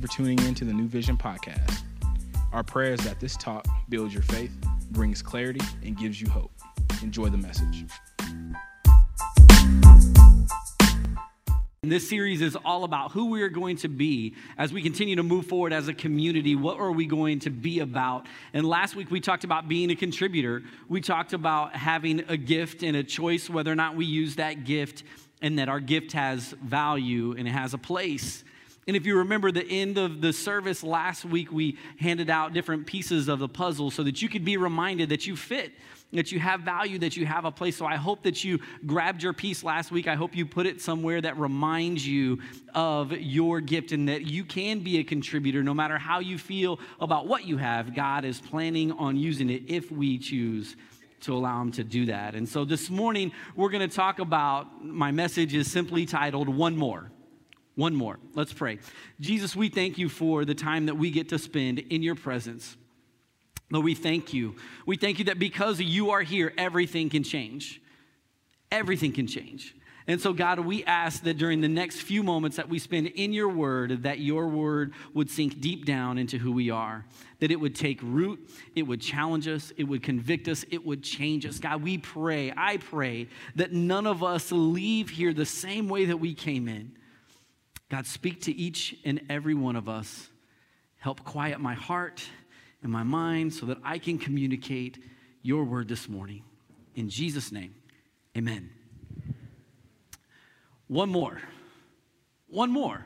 you for tuning in to the New Vision podcast. Our prayer is that this talk builds your faith, brings clarity, and gives you hope. Enjoy the message. This series is all about who we are going to be as we continue to move forward as a community. What are we going to be about? And last week we talked about being a contributor. We talked about having a gift and a choice whether or not we use that gift, and that our gift has value and it has a place. And if you remember the end of the service last week, we handed out different pieces of the puzzle so that you could be reminded that you fit that you have value, that you have a place. So I hope that you grabbed your piece last week. I hope you put it somewhere that reminds you of your gift and that you can be a contributor no matter how you feel about what you have. God is planning on using it if we choose to allow him to do that. And so this morning, we're going to talk about my message is simply titled One More. One more. Let's pray. Jesus, we thank you for the time that we get to spend in your presence. Lord, we thank you. We thank you that because you are here, everything can change. Everything can change. And so, God, we ask that during the next few moments that we spend in your word, that your word would sink deep down into who we are, that it would take root, it would challenge us, it would convict us, it would change us. God, we pray, I pray that none of us leave here the same way that we came in. God, speak to each and every one of us. Help quiet my heart and my mind so that I can communicate your word this morning. In Jesus' name, amen. One more. One more.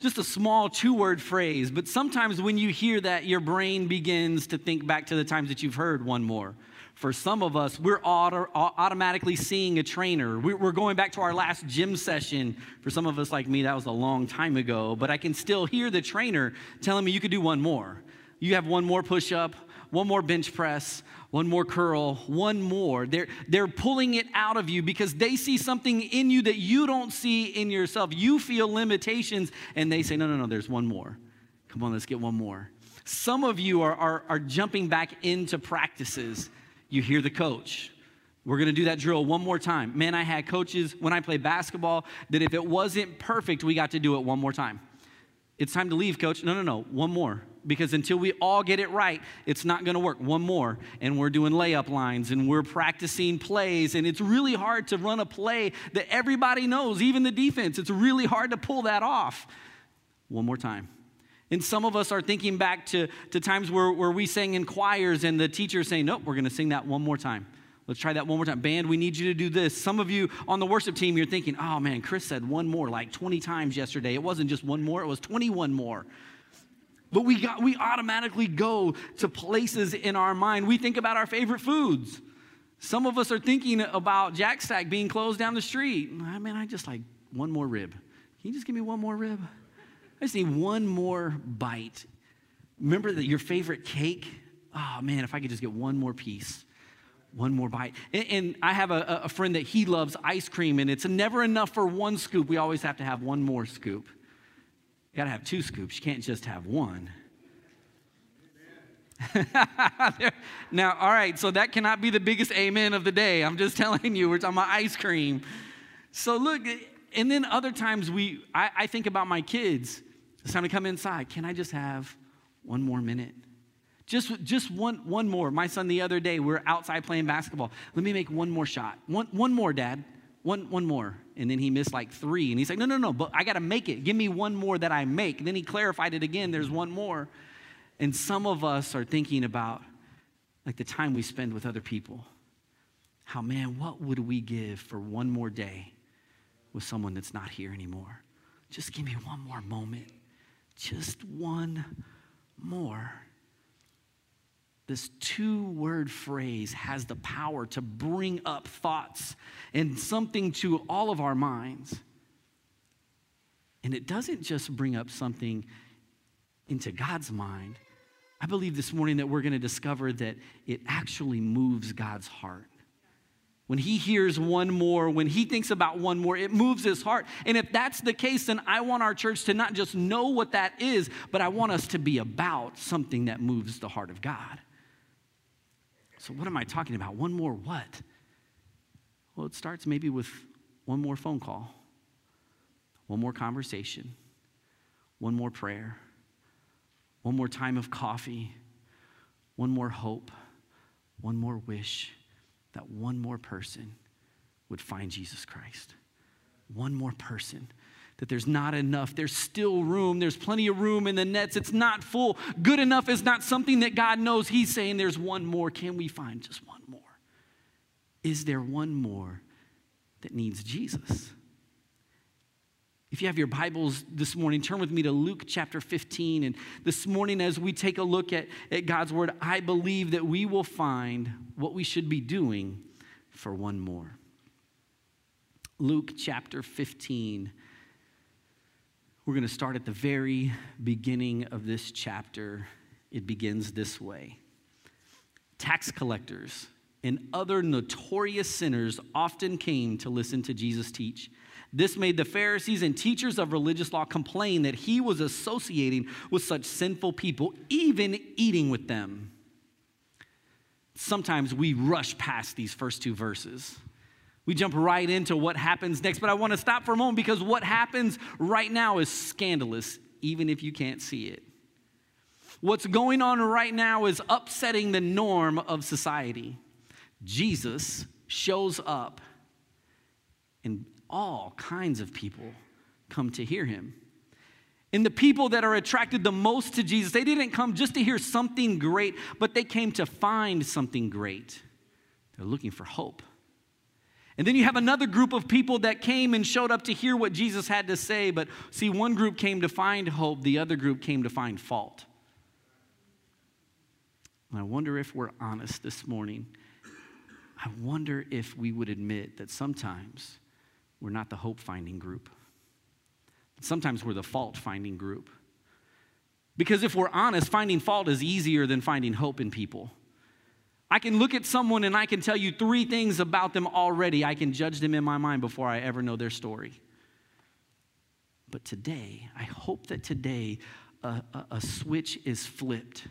Just a small two word phrase, but sometimes when you hear that, your brain begins to think back to the times that you've heard one more. For some of us, we're auto- automatically seeing a trainer. We're going back to our last gym session. For some of us like me, that was a long time ago, but I can still hear the trainer telling me you could do one more. You have one more push up, one more bench press, one more curl, one more. They're, they're pulling it out of you because they see something in you that you don't see in yourself. You feel limitations, and they say, No, no, no, there's one more. Come on, let's get one more. Some of you are, are, are jumping back into practices. You hear the coach. We're going to do that drill one more time. Man, I had coaches when I played basketball that if it wasn't perfect, we got to do it one more time. It's time to leave, coach. No, no, no, one more because until we all get it right, it's not going to work. One more, and we're doing layup lines and we're practicing plays, and it's really hard to run a play that everybody knows, even the defense. It's really hard to pull that off. One more time. And some of us are thinking back to, to times where, where we sang in choirs and the teacher saying, Nope, we're going to sing that one more time. Let's try that one more time. Band, we need you to do this. Some of you on the worship team, you're thinking, oh man, Chris said one more like 20 times yesterday. It wasn't just one more, it was 21 more. But we, got, we automatically go to places in our mind. We think about our favorite foods. Some of us are thinking about Jack Stack being closed down the street. I mean, I just like one more rib. Can you just give me one more rib? I just need one more bite. Remember that your favorite cake? Oh man, if I could just get one more piece, one more bite. And, and I have a, a friend that he loves ice cream, and it's never enough for one scoop. We always have to have one more scoop. You got to have two scoops. You can't just have one. now, all right, so that cannot be the biggest amen of the day. I'm just telling you, we're talking about ice cream. So look, and then other times we, I, I think about my kids. It's time to come inside. Can I just have one more minute? Just, just one, one more. My son the other day, we are outside playing basketball. Let me make one more shot. One, one more, Dad. One, one more. And then he missed like three. And he's like, no, no, no, but I got to make it. Give me one more that I make. And then he clarified it again. There's one more. And some of us are thinking about like the time we spend with other people. How, man, what would we give for one more day with someone that's not here anymore? Just give me one more moment. Just one more this two word phrase has the power to bring up thoughts and something to all of our minds. And it doesn't just bring up something into God's mind. I believe this morning that we're going to discover that it actually moves God's heart. When he hears one more, when he thinks about one more, it moves his heart. And if that's the case, then I want our church to not just know what that is, but I want us to be about something that moves the heart of God. So, what am I talking about? One more what? Well, it starts maybe with one more phone call, one more conversation, one more prayer, one more time of coffee, one more hope, one more wish that one more person would find Jesus Christ. One more person. That there's not enough. There's still room. There's plenty of room in the nets. It's not full. Good enough is not something that God knows. He's saying there's one more. Can we find just one more? Is there one more that needs Jesus? If you have your Bibles this morning, turn with me to Luke chapter 15. And this morning, as we take a look at, at God's word, I believe that we will find what we should be doing for one more. Luke chapter 15. We're going to start at the very beginning of this chapter. It begins this way Tax collectors and other notorious sinners often came to listen to Jesus teach. This made the Pharisees and teachers of religious law complain that he was associating with such sinful people, even eating with them. Sometimes we rush past these first two verses. We jump right into what happens next, but I want to stop for a moment because what happens right now is scandalous, even if you can't see it. What's going on right now is upsetting the norm of society. Jesus shows up and all kinds of people come to hear him. And the people that are attracted the most to Jesus, they didn't come just to hear something great, but they came to find something great. They're looking for hope. And then you have another group of people that came and showed up to hear what Jesus had to say, but see, one group came to find hope, the other group came to find fault. And I wonder if we're honest this morning. I wonder if we would admit that sometimes we're not the hope finding group. Sometimes we're the fault finding group. Because if we're honest, finding fault is easier than finding hope in people. I can look at someone and I can tell you three things about them already. I can judge them in my mind before I ever know their story. But today, I hope that today a, a, a switch is flipped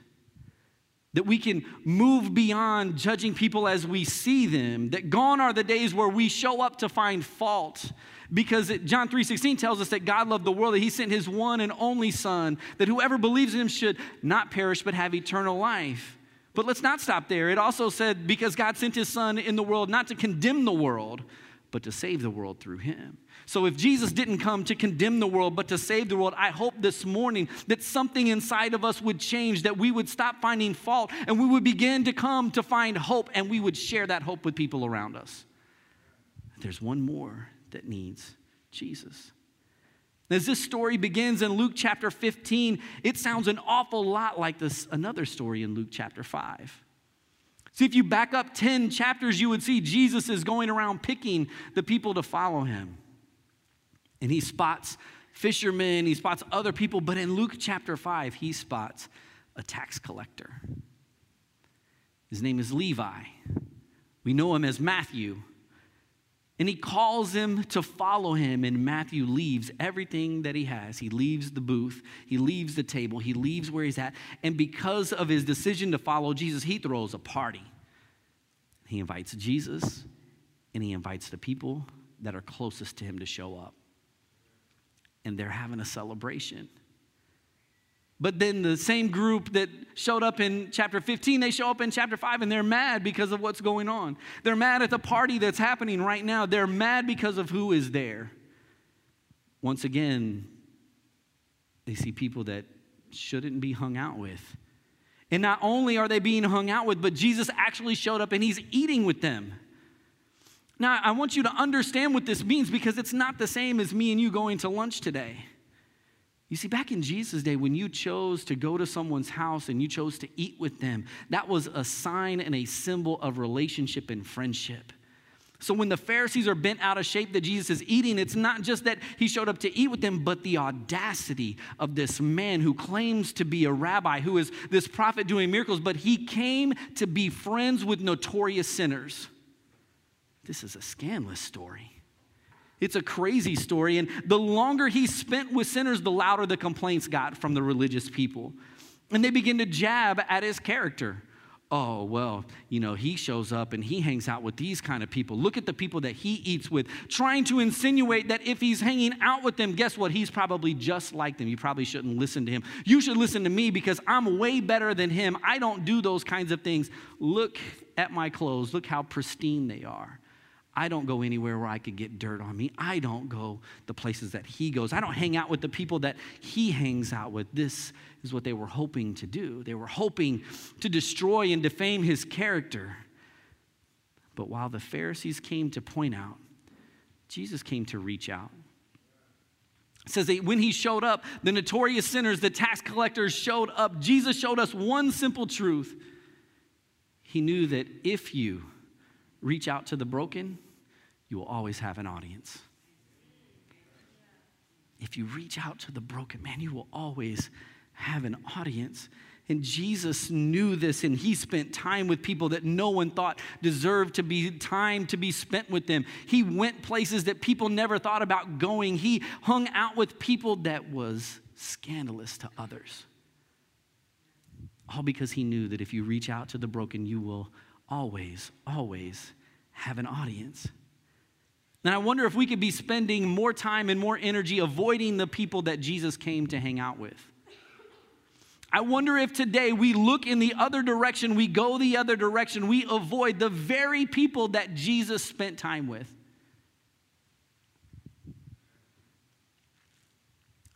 that we can move beyond judging people as we see them that gone are the days where we show up to find fault. Because it, john 3.16 tells us that god loved the world that he sent his one and only son that whoever believes in him should not perish but have eternal life. But let's not stop there. It also said because god sent his son in the world not to condemn the world but to save the world through him so, if Jesus didn't come to condemn the world, but to save the world, I hope this morning that something inside of us would change, that we would stop finding fault and we would begin to come to find hope and we would share that hope with people around us. There's one more that needs Jesus. As this story begins in Luke chapter 15, it sounds an awful lot like this another story in Luke chapter 5. See, if you back up 10 chapters, you would see Jesus is going around picking the people to follow him and he spots fishermen, he spots other people, but in Luke chapter 5, he spots a tax collector. His name is Levi. We know him as Matthew. And he calls him to follow him, and Matthew leaves everything that he has. He leaves the booth, he leaves the table, he leaves where he's at. And because of his decision to follow Jesus, he throws a party. He invites Jesus, and he invites the people that are closest to him to show up and they're having a celebration. But then the same group that showed up in chapter 15, they show up in chapter 5 and they're mad because of what's going on. They're mad at the party that's happening right now. They're mad because of who is there. Once again, they see people that shouldn't be hung out with. And not only are they being hung out with, but Jesus actually showed up and he's eating with them. Now, I want you to understand what this means because it's not the same as me and you going to lunch today. You see, back in Jesus' day, when you chose to go to someone's house and you chose to eat with them, that was a sign and a symbol of relationship and friendship. So when the Pharisees are bent out of shape that Jesus is eating, it's not just that he showed up to eat with them, but the audacity of this man who claims to be a rabbi, who is this prophet doing miracles, but he came to be friends with notorious sinners. This is a scandalous story. It's a crazy story. And the longer he spent with sinners, the louder the complaints got from the religious people. And they begin to jab at his character. oh, well, you know, he shows up and he hangs out with these kind of people. Look at the people that he eats with, trying to insinuate that if he's hanging out with them, guess what? He's probably just like them. You probably shouldn't listen to him. You should listen to me because I'm way better than him. I don't do those kinds of things. Look at my clothes, look how pristine they are. I don't go anywhere where I could get dirt on me. I don't go the places that he goes. I don't hang out with the people that he hangs out with. This is what they were hoping to do. They were hoping to destroy and defame his character. But while the Pharisees came to point out, Jesus came to reach out. It says that when he showed up, the notorious sinners, the tax collectors showed up. Jesus showed us one simple truth. He knew that if you reach out to the broken, you will always have an audience. If you reach out to the broken, man, you will always have an audience. And Jesus knew this, and he spent time with people that no one thought deserved to be time to be spent with them. He went places that people never thought about going. He hung out with people that was scandalous to others. All because he knew that if you reach out to the broken, you will always, always have an audience. And I wonder if we could be spending more time and more energy avoiding the people that Jesus came to hang out with. I wonder if today we look in the other direction, we go the other direction, we avoid the very people that Jesus spent time with.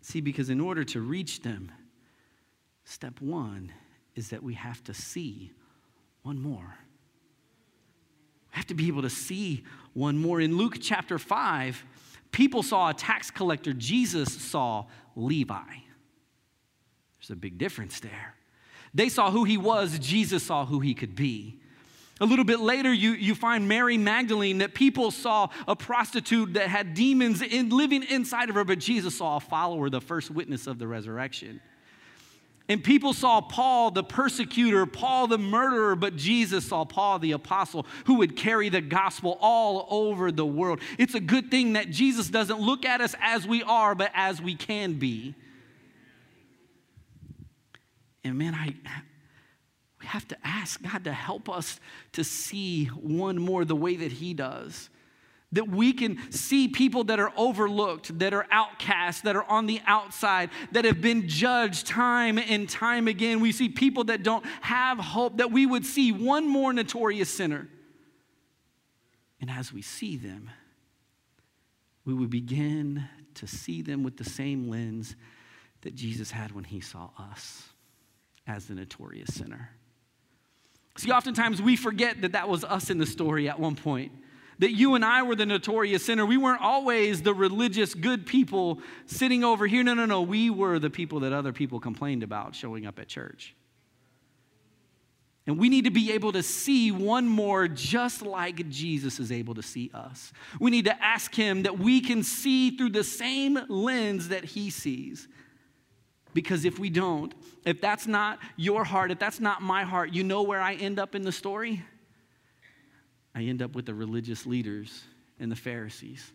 See, because in order to reach them, step one is that we have to see one more have to be able to see one more. In Luke chapter 5, people saw a tax collector, Jesus saw Levi. There's a big difference there. They saw who he was, Jesus saw who he could be. A little bit later, you, you find Mary Magdalene that people saw a prostitute that had demons in, living inside of her, but Jesus saw a follower, the first witness of the resurrection. And people saw Paul the persecutor, Paul the murderer, but Jesus saw Paul the apostle who would carry the gospel all over the world. It's a good thing that Jesus doesn't look at us as we are, but as we can be. And man, I we have to ask God to help us to see one more the way that he does. That we can see people that are overlooked, that are outcast, that are on the outside, that have been judged time and time again. We see people that don't have hope, that we would see one more notorious sinner. And as we see them, we would begin to see them with the same lens that Jesus had when he saw us as the notorious sinner. See, oftentimes we forget that that was us in the story at one point that you and I were the notorious sinner. We weren't always the religious good people sitting over here. No, no, no. We were the people that other people complained about showing up at church. And we need to be able to see one more just like Jesus is able to see us. We need to ask Him that we can see through the same lens that He sees. Because if we don't, if that's not your heart, if that's not my heart, you know where I end up in the story? I end up with the religious leaders and the Pharisees.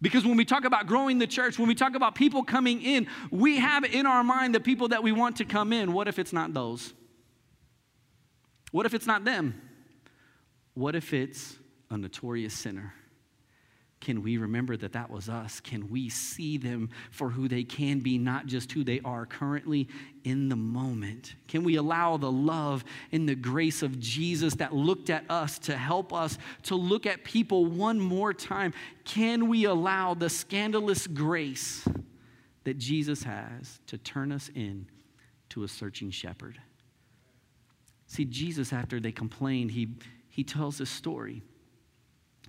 Because when we talk about growing the church, when we talk about people coming in, we have in our mind the people that we want to come in. What if it's not those? What if it's not them? What if it's a notorious sinner? Can we remember that that was us? Can we see them for who they can be, not just who they are currently in the moment? Can we allow the love and the grace of Jesus that looked at us to help us to look at people one more time? Can we allow the scandalous grace that Jesus has to turn us in to a searching shepherd? See, Jesus, after they complained, he, he tells this story.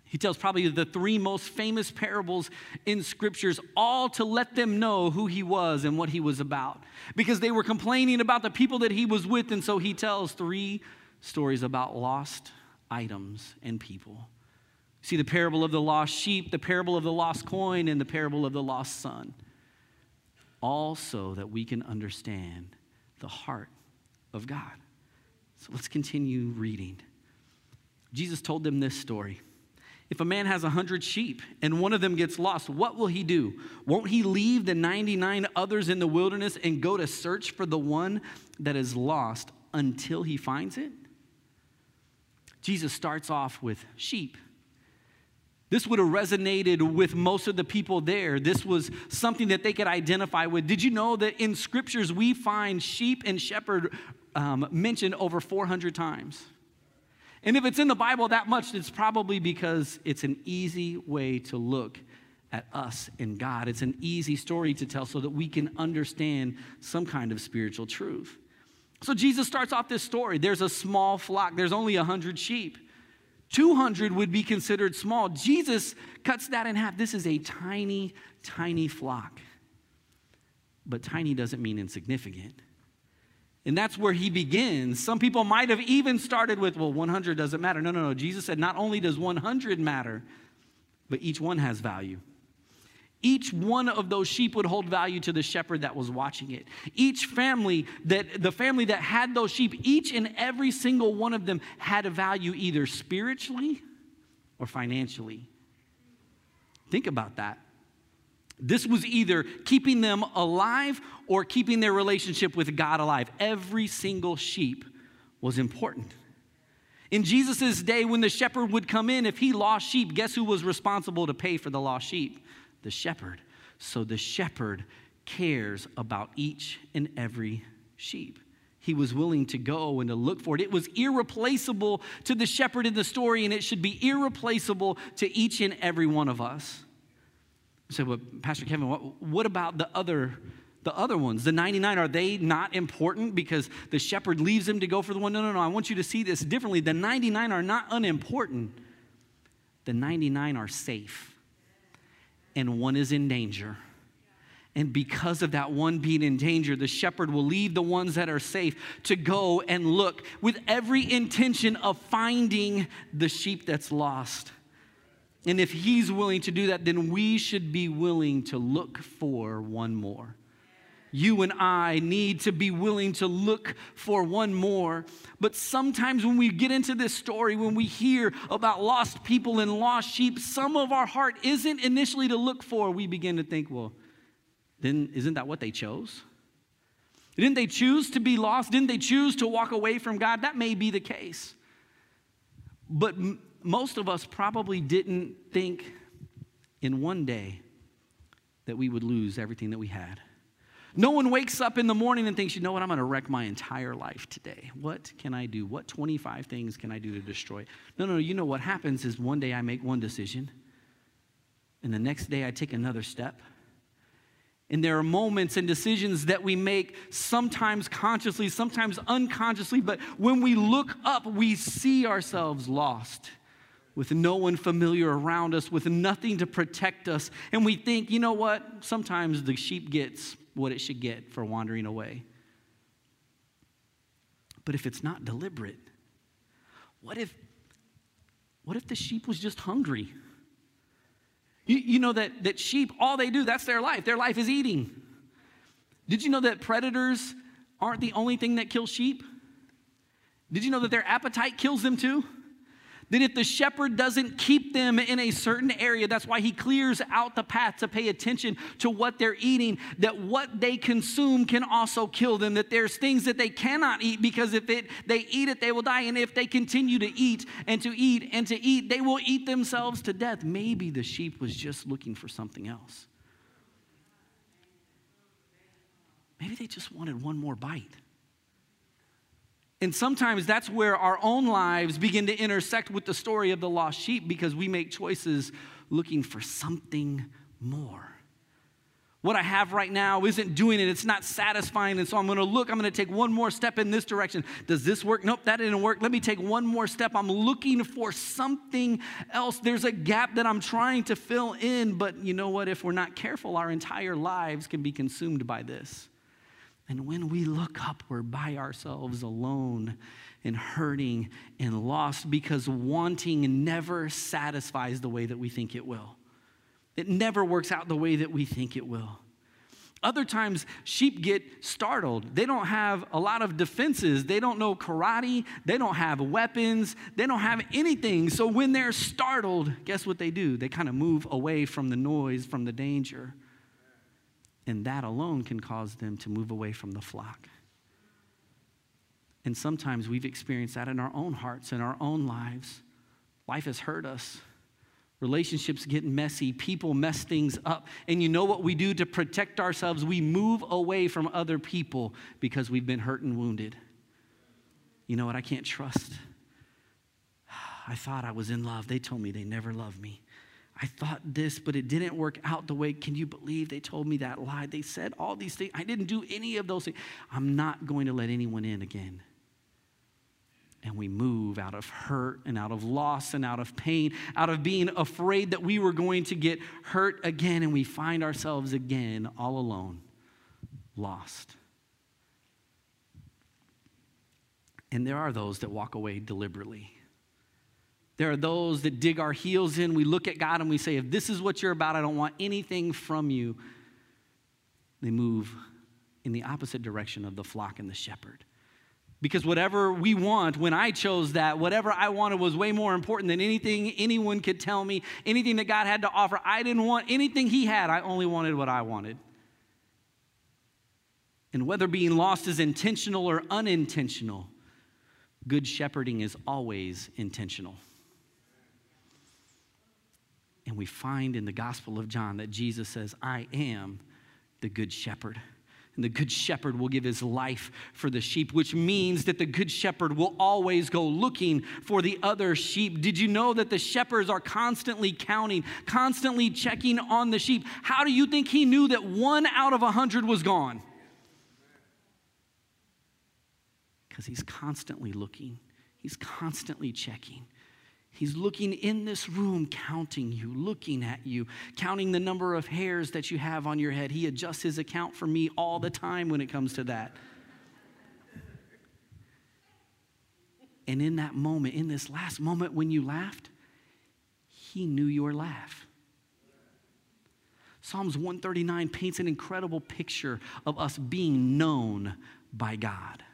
He tells probably the three most famous parables in scriptures, all to let them know who he was and what he was about. Because they were complaining about the people that he was with, and so he tells three stories about lost items and people. See the parable of the lost sheep, the parable of the lost coin, and the parable of the lost son. All so that we can understand the heart of God. So let's continue reading. Jesus told them this story. If a man has a hundred sheep and one of them gets lost, what will he do? Won't he leave the 99 others in the wilderness and go to search for the one that is lost until he finds it? Jesus starts off with sheep. This would have resonated with most of the people there. This was something that they could identify with. Did you know that in scriptures we find sheep and shepherd um, mentioned over 400 times? And if it's in the Bible that much, it's probably because it's an easy way to look at us and God. It's an easy story to tell so that we can understand some kind of spiritual truth. So Jesus starts off this story. There's a small flock, there's only 100 sheep. 200 would be considered small. Jesus cuts that in half. This is a tiny, tiny flock. But tiny doesn't mean insignificant. And that's where he begins. Some people might have even started with, well, 100 doesn't matter. No, no, no. Jesus said, not only does 100 matter, but each one has value. Each one of those sheep would hold value to the shepherd that was watching it. Each family that the family that had those sheep, each and every single one of them had a value either spiritually or financially. Think about that. This was either keeping them alive or keeping their relationship with God alive. Every single sheep was important. In Jesus' day, when the shepherd would come in, if he lost sheep, guess who was responsible to pay for the lost sheep? the shepherd. So the shepherd cares about each and every sheep. He was willing to go and to look for it. It was irreplaceable to the shepherd in the story, and it should be irreplaceable to each and every one of us. So, well, Pastor Kevin, what, what about the other the other ones, the 99, are they not important because the shepherd leaves them to go for the one? No, no, no. I want you to see this differently. The 99 are not unimportant, the 99 are safe and one is in danger. And because of that one being in danger, the shepherd will leave the ones that are safe to go and look with every intention of finding the sheep that's lost. And if he's willing to do that, then we should be willing to look for one more you and I need to be willing to look for one more. But sometimes when we get into this story, when we hear about lost people and lost sheep, some of our heart isn't initially to look for. We begin to think, well, then isn't that what they chose? Didn't they choose to be lost? Didn't they choose to walk away from God? That may be the case. But most of us probably didn't think in one day that we would lose everything that we had. No one wakes up in the morning and thinks, you know what, I'm going to wreck my entire life today. What can I do? What 25 things can I do to destroy? No, no, you know what happens is one day I make one decision, and the next day I take another step. And there are moments and decisions that we make, sometimes consciously, sometimes unconsciously, but when we look up, we see ourselves lost with no one familiar around us, with nothing to protect us. And we think, you know what? Sometimes the sheep gets what it should get for wandering away. But if it's not deliberate, what if, what if the sheep was just hungry? You, you know that, that sheep, all they do, that's their life. Their life is eating. Did you know that predators aren't the only thing that kill sheep? Did you know that their appetite kills them too? That if the shepherd doesn't keep them in a certain area, that's why he clears out the path to pay attention to what they're eating, that what they consume can also kill them, that there's things that they cannot eat because if it, they eat it, they will die. And if they continue to eat and to eat and to eat, they will eat themselves to death. Maybe the sheep was just looking for something else. Maybe they just wanted one more bite. And sometimes that's where our own lives begin to intersect with the story of the lost sheep because we make choices looking for something more. What I have right now isn't doing it, it's not satisfying. And so I'm gonna look, I'm gonna take one more step in this direction. Does this work? Nope, that didn't work. Let me take one more step. I'm looking for something else. There's a gap that I'm trying to fill in, but you know what? If we're not careful, our entire lives can be consumed by this. And when we look up, we're by ourselves alone and hurting and lost because wanting never satisfies the way that we think it will. It never works out the way that we think it will. Other times, sheep get startled. They don't have a lot of defenses. They don't know karate. They don't have weapons. They don't have anything. So when they're startled, guess what they do? They kind of move away from the noise, from the danger. And that alone can cause them to move away from the flock. And sometimes we've experienced that in our own hearts, in our own lives. Life has hurt us. Relationships get messy. People mess things up. And you know what we do to protect ourselves? We move away from other people because we've been hurt and wounded. You know what? I can't trust. I thought I was in love. They told me they never loved me. I thought this, but it didn't work out the way. Can you believe they told me that lie? They said all these things. I didn't do any of those things. I'm not going to let anyone in again and we move out of hurt and out of loss and out of pain, out of being afraid that we were going to get hurt again, and we find ourselves again all alone, lost. And there are those that walk away deliberately. There are those that dig our heels in. We look at God and we say, if this is what you're about, I don't want anything from you. They move in the opposite direction of the flock and the shepherd. Because whatever we want, when I chose that, whatever I wanted was way more important than anything anyone could tell me, anything that God had to offer. I didn't want anything He had, I only wanted what I wanted. And whether being lost is intentional or unintentional, good shepherding is always intentional. And we find in the Gospel of John that Jesus says, I am the good shepherd. And the good shepherd will give his life for the sheep, which means that the good shepherd will always go looking for the other sheep. Did you know that the shepherds are constantly counting, constantly checking on the sheep? How do you think he knew that one out of a hundred was gone? Because he's constantly looking, he's constantly checking. He's looking in this room, counting you, looking at you, counting the number of hairs that you have on your head. He adjusts his account for me all the time when it comes to that. And in that moment, in this last moment when you laughed, he knew your laugh. Psalms 139 paints an incredible picture of us being known by God.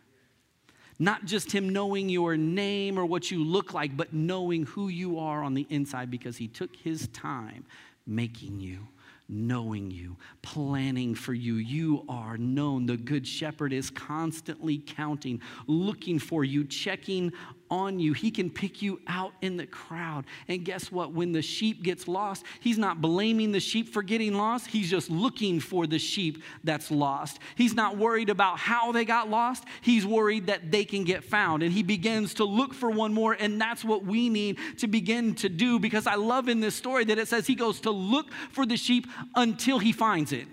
Not just Him knowing your name or what you look like, but knowing who you are on the inside because He took His time making you knowing you, planning for you. You are known. The Good Shepherd is constantly counting, looking for you, checking on you. He can pick you out in the crowd. And guess what? When the sheep gets lost, he's not blaming the sheep for getting lost. He's just looking for the sheep that's lost. He's not worried about how they got lost. He's worried that they can get found. And he begins to look for one more. And that's what we need to begin to do because I love in this story that it says he goes to look for the sheep until he finds it.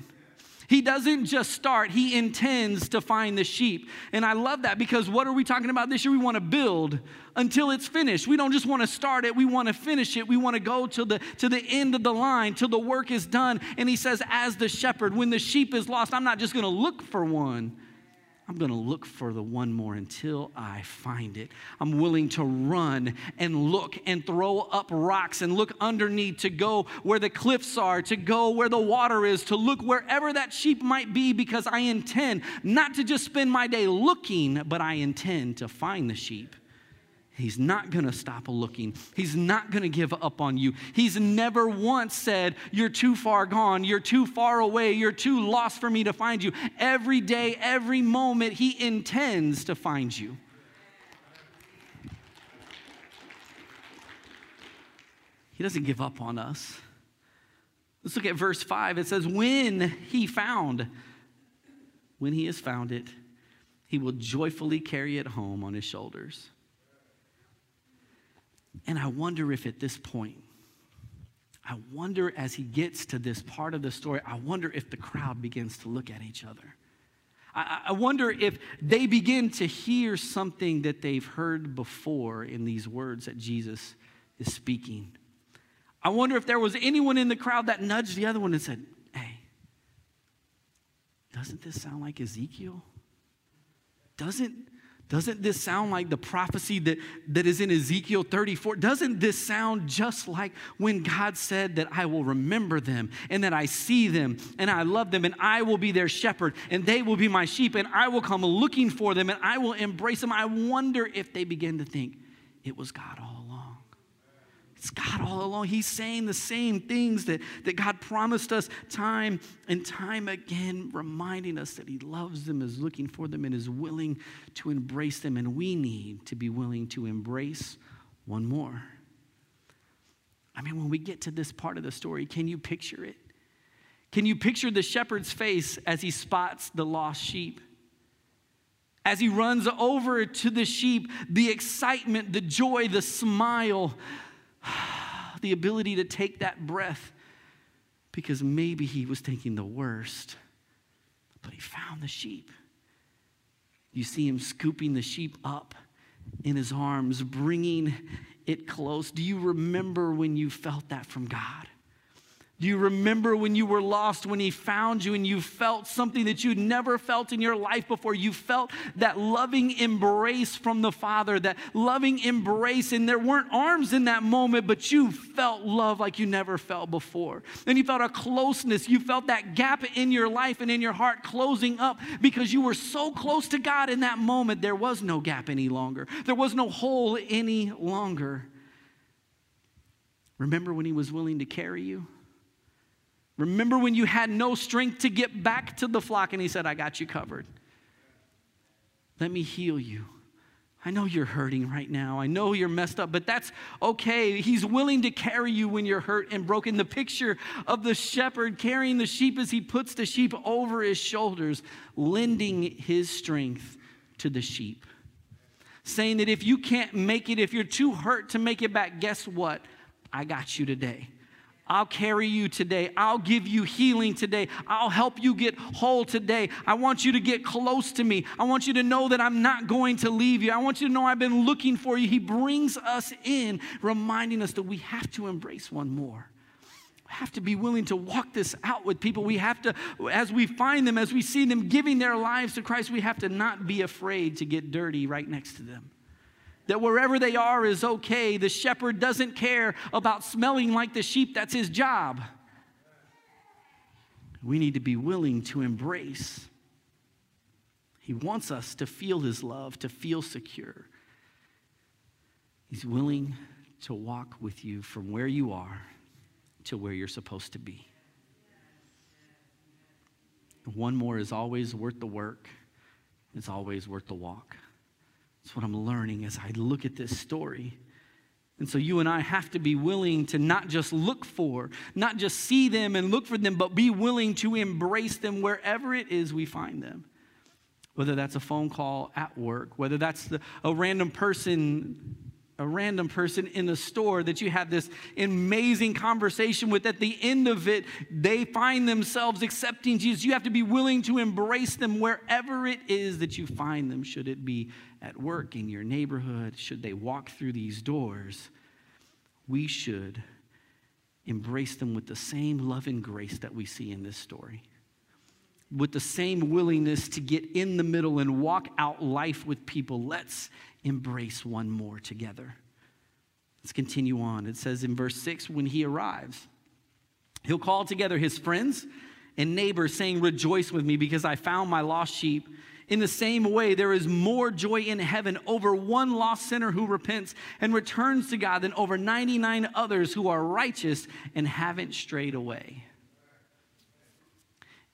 He doesn't just start, he intends to find the sheep. And I love that because what are we talking about this year? We want to build until it's finished. We don't just want to start it, we want to finish it. We want to go to the to the end of the line till the work is done. And he says as the shepherd, when the sheep is lost, I'm not just going to look for one. I'm going to look for the one more until I find it. I'm willing to run and look and throw up rocks and look underneath to go where the cliffs are, to go where the water is, to look wherever that sheep might be because I intend not to just spend my day looking, but I intend to find the sheep. He's not to stop looking. He's not to give up on you. He's never once said, You're too far gone. You're too far away. You're too lost for me to find you. Every day, every moment, He intends to find you. He doesn't give up on us. Let's look at verse 5. It says, When He found, when He has found it, He will joyfully carry it home on His shoulders. And I wonder if at this point, I wonder as he gets to this part of the story, I wonder if the crowd begins to look at each other. I, wonder if they begin to hear something that they've heard before in these words that Jesus is speaking. I wonder if there was anyone in the crowd that nudged the other one and said, Hey, doesn't this sound like Ezekiel? Doesn't doesn't this sound like the prophecy that, that is in Ezekiel 34? Doesn't this sound just like when God said that I will remember them and that I see them and I love them and I will be their shepherd and they will be my sheep and I will come looking for them and I will embrace them? I wonder if they begin to think it was God all. It's God all along. He's saying the same things that, that God promised us time and time again, reminding us that He loves them, is looking for them, and is willing to embrace them. And we need to be willing to embrace one more. I mean, when we get to this part of the story, can you picture it? Can you picture the shepherd's face as he spots the lost sheep? As he runs over to the sheep, the excitement, the joy, the smile, the ability to take that breath because maybe he was taking the worst, but he found the sheep. You see him scooping the sheep up in his arms, bringing it close. Do you remember when you felt that from God? Do you remember when you were lost, when He found you and you felt something that you'd never felt in your life before? You felt that loving embrace from the Father, that loving embrace, and there weren't arms in that moment, but you felt love like you never felt before. And you felt a closeness. You felt that gap in your life and in your heart closing up because you were so close to God in that moment. There was no gap any longer, there was no hole any longer. Remember when He was willing to carry you? Remember when you had no strength to get back to the flock and he said, I got you covered. Let me heal you. I know you're hurting right now. I know you're messed up, but that's okay. He's willing to carry you when you're hurt and broken. The picture of the shepherd carrying the sheep as he puts the sheep over his shoulders, lending his strength to the sheep. Saying that if you can't make it, if you're too hurt to make it back, guess what? I got you today. I'll carry you today. I'll give you healing today. I'll help you get whole today. I want you to get close to me. I want you to know that I'm not going to leave you. I want you to know I've been looking for you. He brings us in, reminding us that we have to embrace one more. We have to be willing to walk this out with people. We have to, as we find them, as we see them giving their lives to Christ, we have to not be afraid to get dirty right next to them that wherever they are is okay. The shepherd doesn't care about smelling like the sheep, that's his job. We need to be willing to embrace. He wants us to feel his love, to feel secure. He's willing to walk with you from where you are to where you're supposed to be. One more is always worth the work, it's always worth the walk. That's what I'm learning as I look at this story. And so you and I have to be willing to not just look for, not just see them and look for them, but be willing to embrace them wherever it is we find them. Whether that's a phone call at work, whether that's the, a random person a random person in the store that you have this amazing conversation with. At the end of it, they find themselves accepting Jesus. You have to be willing to embrace them wherever it is that you find them. Should it be at work, in your neighborhood, should they walk through these doors, we should embrace them with the same love and grace that we see in this story. With the same willingness to get in the middle and walk out life with people. Let's embrace one more together. Let's continue on. It says in verse 6 when he arrives, he'll call together his friends and neighbors, saying, Rejoice with me because I found my lost sheep. In the same way, there is more joy in heaven over one lost sinner who repents and returns to God than over 99 others who are righteous and haven't strayed away.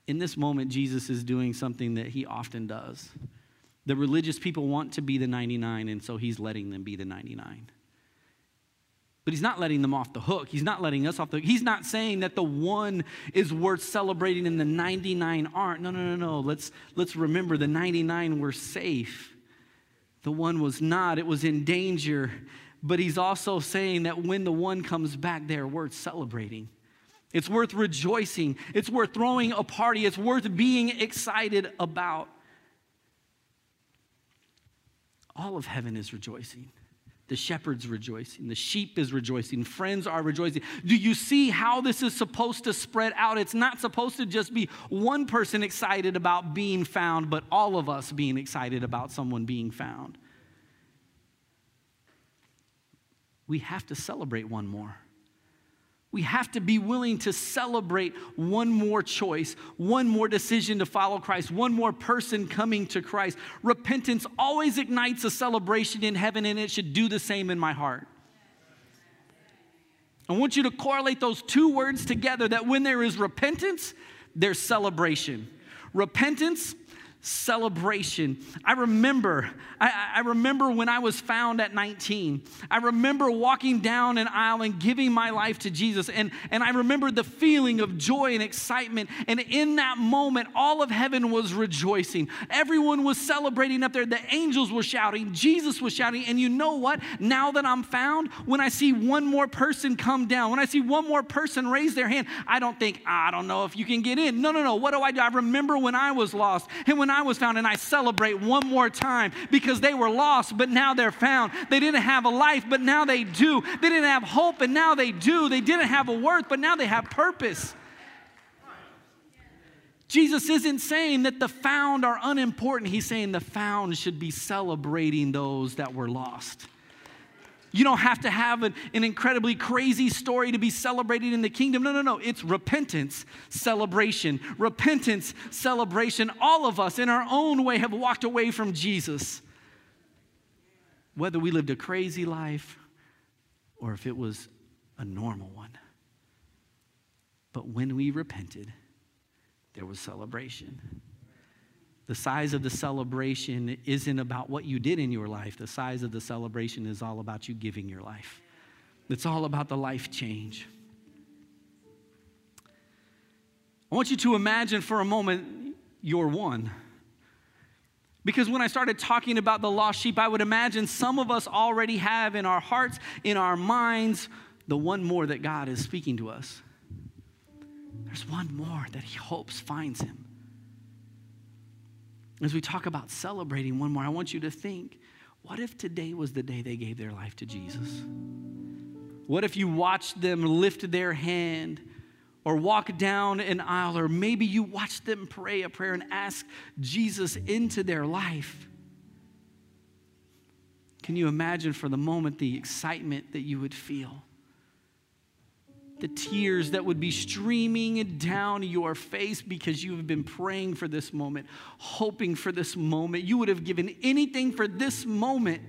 In this moment, Jesus is doing something that he often does. The religious people want to be the 99, and so he's letting them be the 99. But he's not letting them off the hook. He's not letting us off the hook. He's not saying that the one is worth celebrating and the 99 aren't. No, no, no, no. Let's, let's remember the 99 were safe. The one was not. It was in danger. But he's also saying that when the one comes back, they're worth celebrating. It's worth rejoicing. It's worth throwing a party. It's worth being excited about. All of heaven is rejoicing. The shepherd's rejoicing. The sheep is rejoicing. Friends are rejoicing. Do you see how this is supposed to spread out? It's not supposed to just be one person excited about being found, but all of us being excited about someone being found. We have to celebrate one more. We have to be willing to celebrate one more choice, one more decision to follow Christ, one more person coming to Christ. Repentance always ignites a celebration in heaven, and it should do the same in my heart. I want you to correlate those two words together that when there is repentance, there's celebration. Repentance celebration. I remember, I, I, remember when I was found at 19. I remember walking down an aisle and giving my life to Jesus. And, and I remember the feeling of joy and excitement. And in that moment, all of heaven was rejoicing. Everyone was celebrating up there. The angels were shouting, Jesus was shouting. And you know what? Now that I'm found, when I see one more person come down, when I see one more person raise their hand, I don't think, ah, I don't know if you can get in. No, no, no. What do I do? I remember when I was lost and when I was found, and I celebrate one more time because they were lost, but now they're found. They didn't have a life, but now they do. They didn't have hope, and now they do. They didn't have a worth, but now they have purpose. Jesus isn't saying that the found are unimportant. He's saying the found should be celebrating those that were lost. You don't have to have an, an, incredibly crazy story to be celebrated in the kingdom. No, no, no. It's repentance, celebration. Repentance, celebration. All of us, in our own way, have walked away from Jesus. Whether we lived a crazy life or if it was a normal one. But when we repented, there was celebration. The size of the celebration isn't about what you did in your life. The size of the celebration is all about you giving your life. It's all about the life change. I want you to imagine for a moment you're one. Because when I started talking about the lost sheep, I would imagine some of us already have in our hearts, in our minds, the one more that God is speaking to us. There's one more that He hopes finds Him. As we talk about celebrating one more, I want you to think what if today was the day they gave their life to Jesus? What if you watched them lift their hand or walk down an aisle, or maybe you watched them pray a prayer and ask Jesus into their life? Can you imagine for the moment the excitement that you would feel? The tears that would be streaming down your face because you have been praying for this moment, hoping for this moment. You would have given anything for this moment.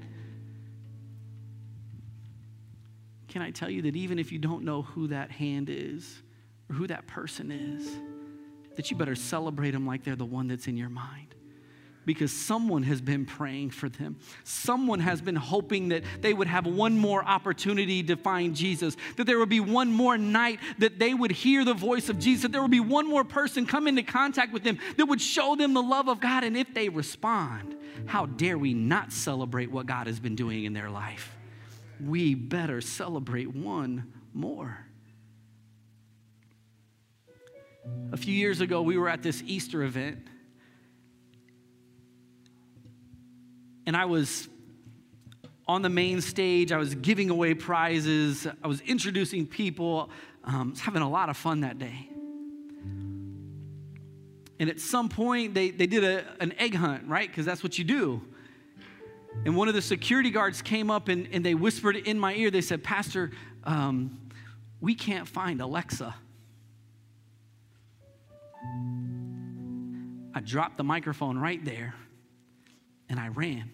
Can I tell you that even if you don't know who that hand is or who that person is, that you better celebrate them like they're the one that's in your mind? Because someone has been praying for them. Someone has been hoping that they would have one more opportunity to find Jesus, that there would be one more night that they would hear the voice of Jesus, that there would be one more person come into contact with them that would show them the love of God. And if they respond, how dare we not celebrate what God has been doing in their life? We better celebrate one more. A few years ago, we were at this Easter event and I was on the main stage. I was giving away prizes. I was introducing people. Um, I was having a lot of fun that day. And at some point, they, they did a, an egg hunt, right? Because that's what you do. And one of the security guards came up and, and they whispered in my ear, they said, Pastor, um, we can't find Alexa. I dropped the microphone right there and I ran.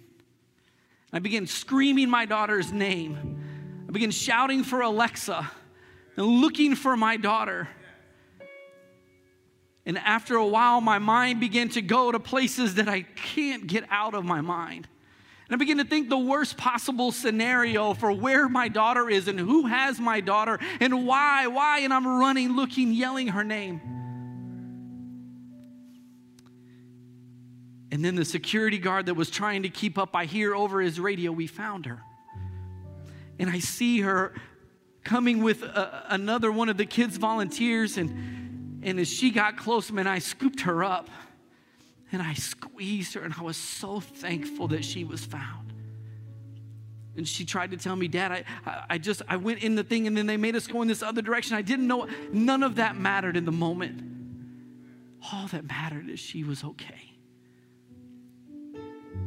I began screaming my daughter's name. I began shouting for Alexa and looking for my daughter. And after a while, my mind began to go to places that I can't get out of my mind. And I began to think the worst possible scenario for where my daughter is and who has my daughter and why, why. And I'm running, looking, yelling her name. And then the security guard that was trying to keep up, I hear over his radio, we found her. And I see her coming with a, another one of the kids' volunteers. And, and as she got close, man, I scooped her up and I squeezed her. And I was so thankful that she was found. And she tried to tell me, Dad, I, I just, I went in the thing and then they made us go in this other direction. I didn't know, none of that mattered in the moment. All that mattered is she was okay.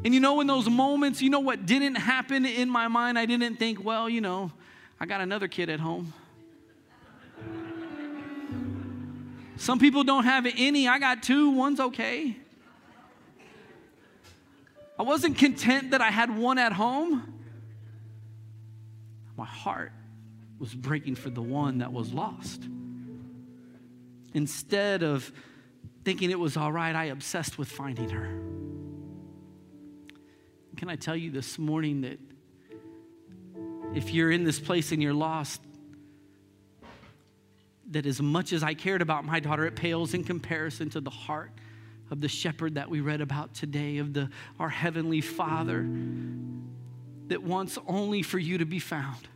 And you know, in those moments, you know what didn't happen in my mind? I didn't think, well, you know, I got another kid at home. Some people don't have any. I got two, one's okay. I wasn't content that I had one at home. My heart was breaking for the one that was lost. Instead of thinking it was all right, I obsessed with finding her. Can I tell you this morning that if you're in this place and you're lost, that as much as I cared about my daughter, it pales in comparison to the heart of the shepherd that we read about today, of the, our heavenly Father that wants only for you to be found,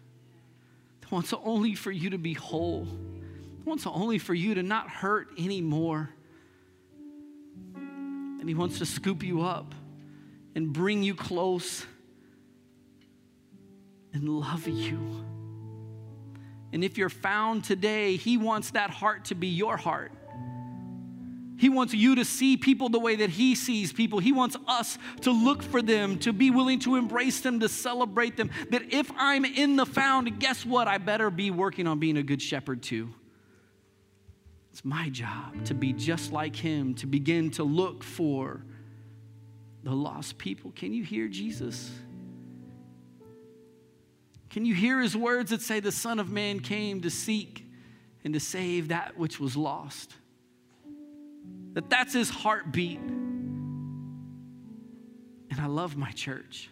that wants only for you to be whole, that wants only for you to not hurt anymore. And He wants to scoop you up and bring you close and love you. And if you're found today, He wants that heart to be your heart. He wants you to see people the way that He sees people. He wants us to look for them, to be willing to embrace them, to celebrate them. That if I'm in the found, guess what? I better be working on being a good shepherd too. It's my job to be just like Him, to begin to look for the lost people. Can you hear Jesus? Can you hear his words that say, The Son of Man came to seek and to save that which was lost? That that's his heartbeat. And I love my church.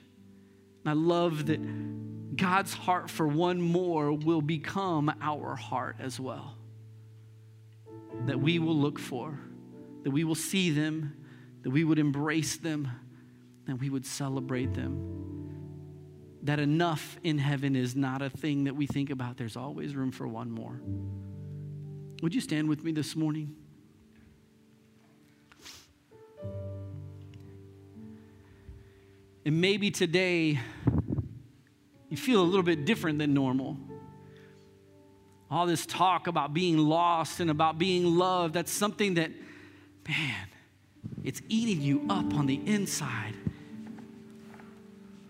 And I love that God's heart for one more will become our heart as well. That we will look for, that we will see them, that we would embrace them, that we would celebrate them that enough in heaven is not a thing that we think about. There's always room for one more. Would you stand with me this morning? And maybe today you feel a little bit different than normal. All this talk about being lost and about being loved, that's something that, man, it's eating you up on the inside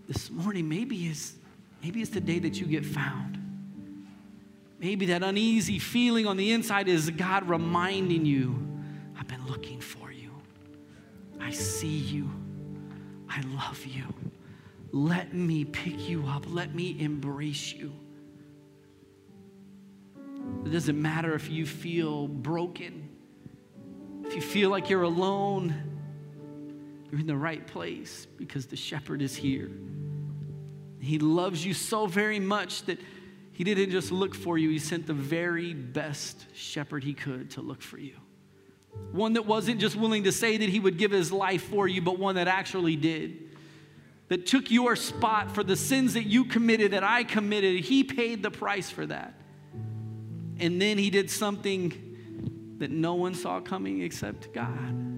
this morning, maybe is maybe it's the day that you get found. Maybe that uneasy feeling on the inside is God reminding you, I've been looking for you. I see you. I love you. Let me pick you up. Let me embrace you. It doesn't matter if you feel broken, you feel like you're alone, you're in the right place because the shepherd is here. He loves you so very much that he didn't just look for you, he sent the very best shepherd he could to look for you. One that wasn't just willing to say that he would give his life for you, but one that actually did. That took your spot for the sins that you committed, that I committed. He paid the price for that. And then he did something that no one saw coming except God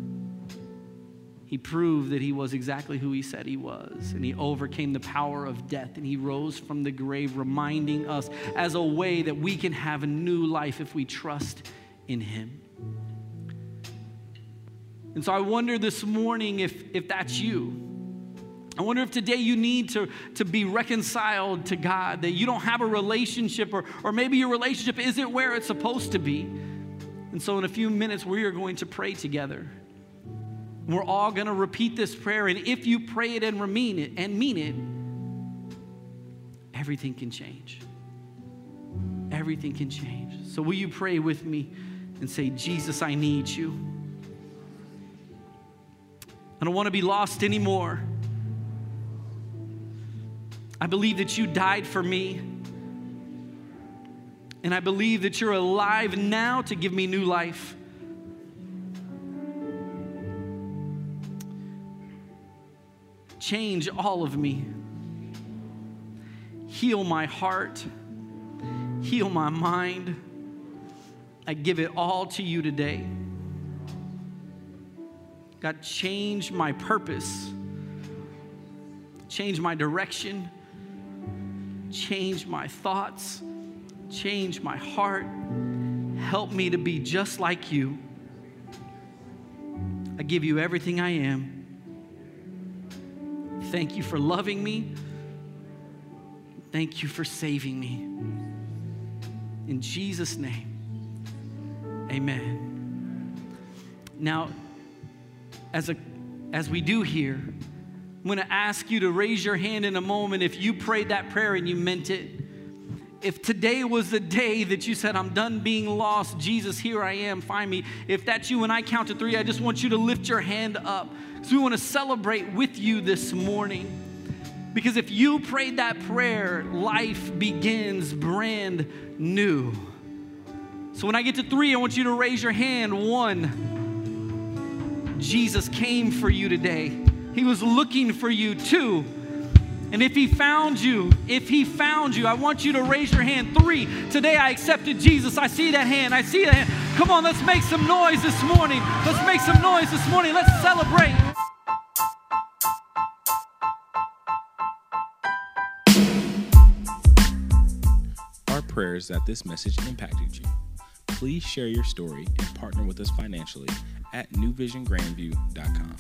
he proved that he was exactly who he said he was. And he overcame the power of death and he rose from the grave, reminding us as a way that we can have a new life if we trust in him. And so I wonder this morning if, if that's you. I wonder if today you need to, to be reconciled to God, that you don't have a relationship, or, or maybe your relationship isn't where it's supposed to be. And so, in a few minutes, we are going to pray together. We're all going to repeat this prayer. And if you pray it and mean it and mean it, everything can change. Everything can change. So will you pray with me and say, Jesus, I need you. I don't want to be lost anymore. I believe that you died for me. And I believe that you're alive now to give me new life. change all of me. Heal my heart, heal my mind. I give it all to you today. God, change my purpose, change my direction, change my thoughts, change my heart. Help me to be just like you. I give you everything I am. Thank you for loving me. Thank you for saving me. In Jesus' name, amen. Now, as, a, as we do here, I'm going to ask you to raise your hand in a moment if you prayed that prayer and you meant it. If today was the day that you said, I'm done being lost, Jesus, here I am, find me. If that's you and I count to three, I just want you to lift your hand up because we want to celebrate with you this morning. Because if you prayed that prayer, life begins brand new. So when I get to three, I want you to raise your hand. One, Jesus came for you today, He was looking for you. Two, and if he found you, if he found you, I want you to raise your hand. Three, today I accepted Jesus. I see that hand. I see that hand. Come on, let's make some noise this morning. Let's make some noise this morning. Let's celebrate. Our prayers that this message impacted you. Please share your story and partner with us financially at newvisiongrandview.com.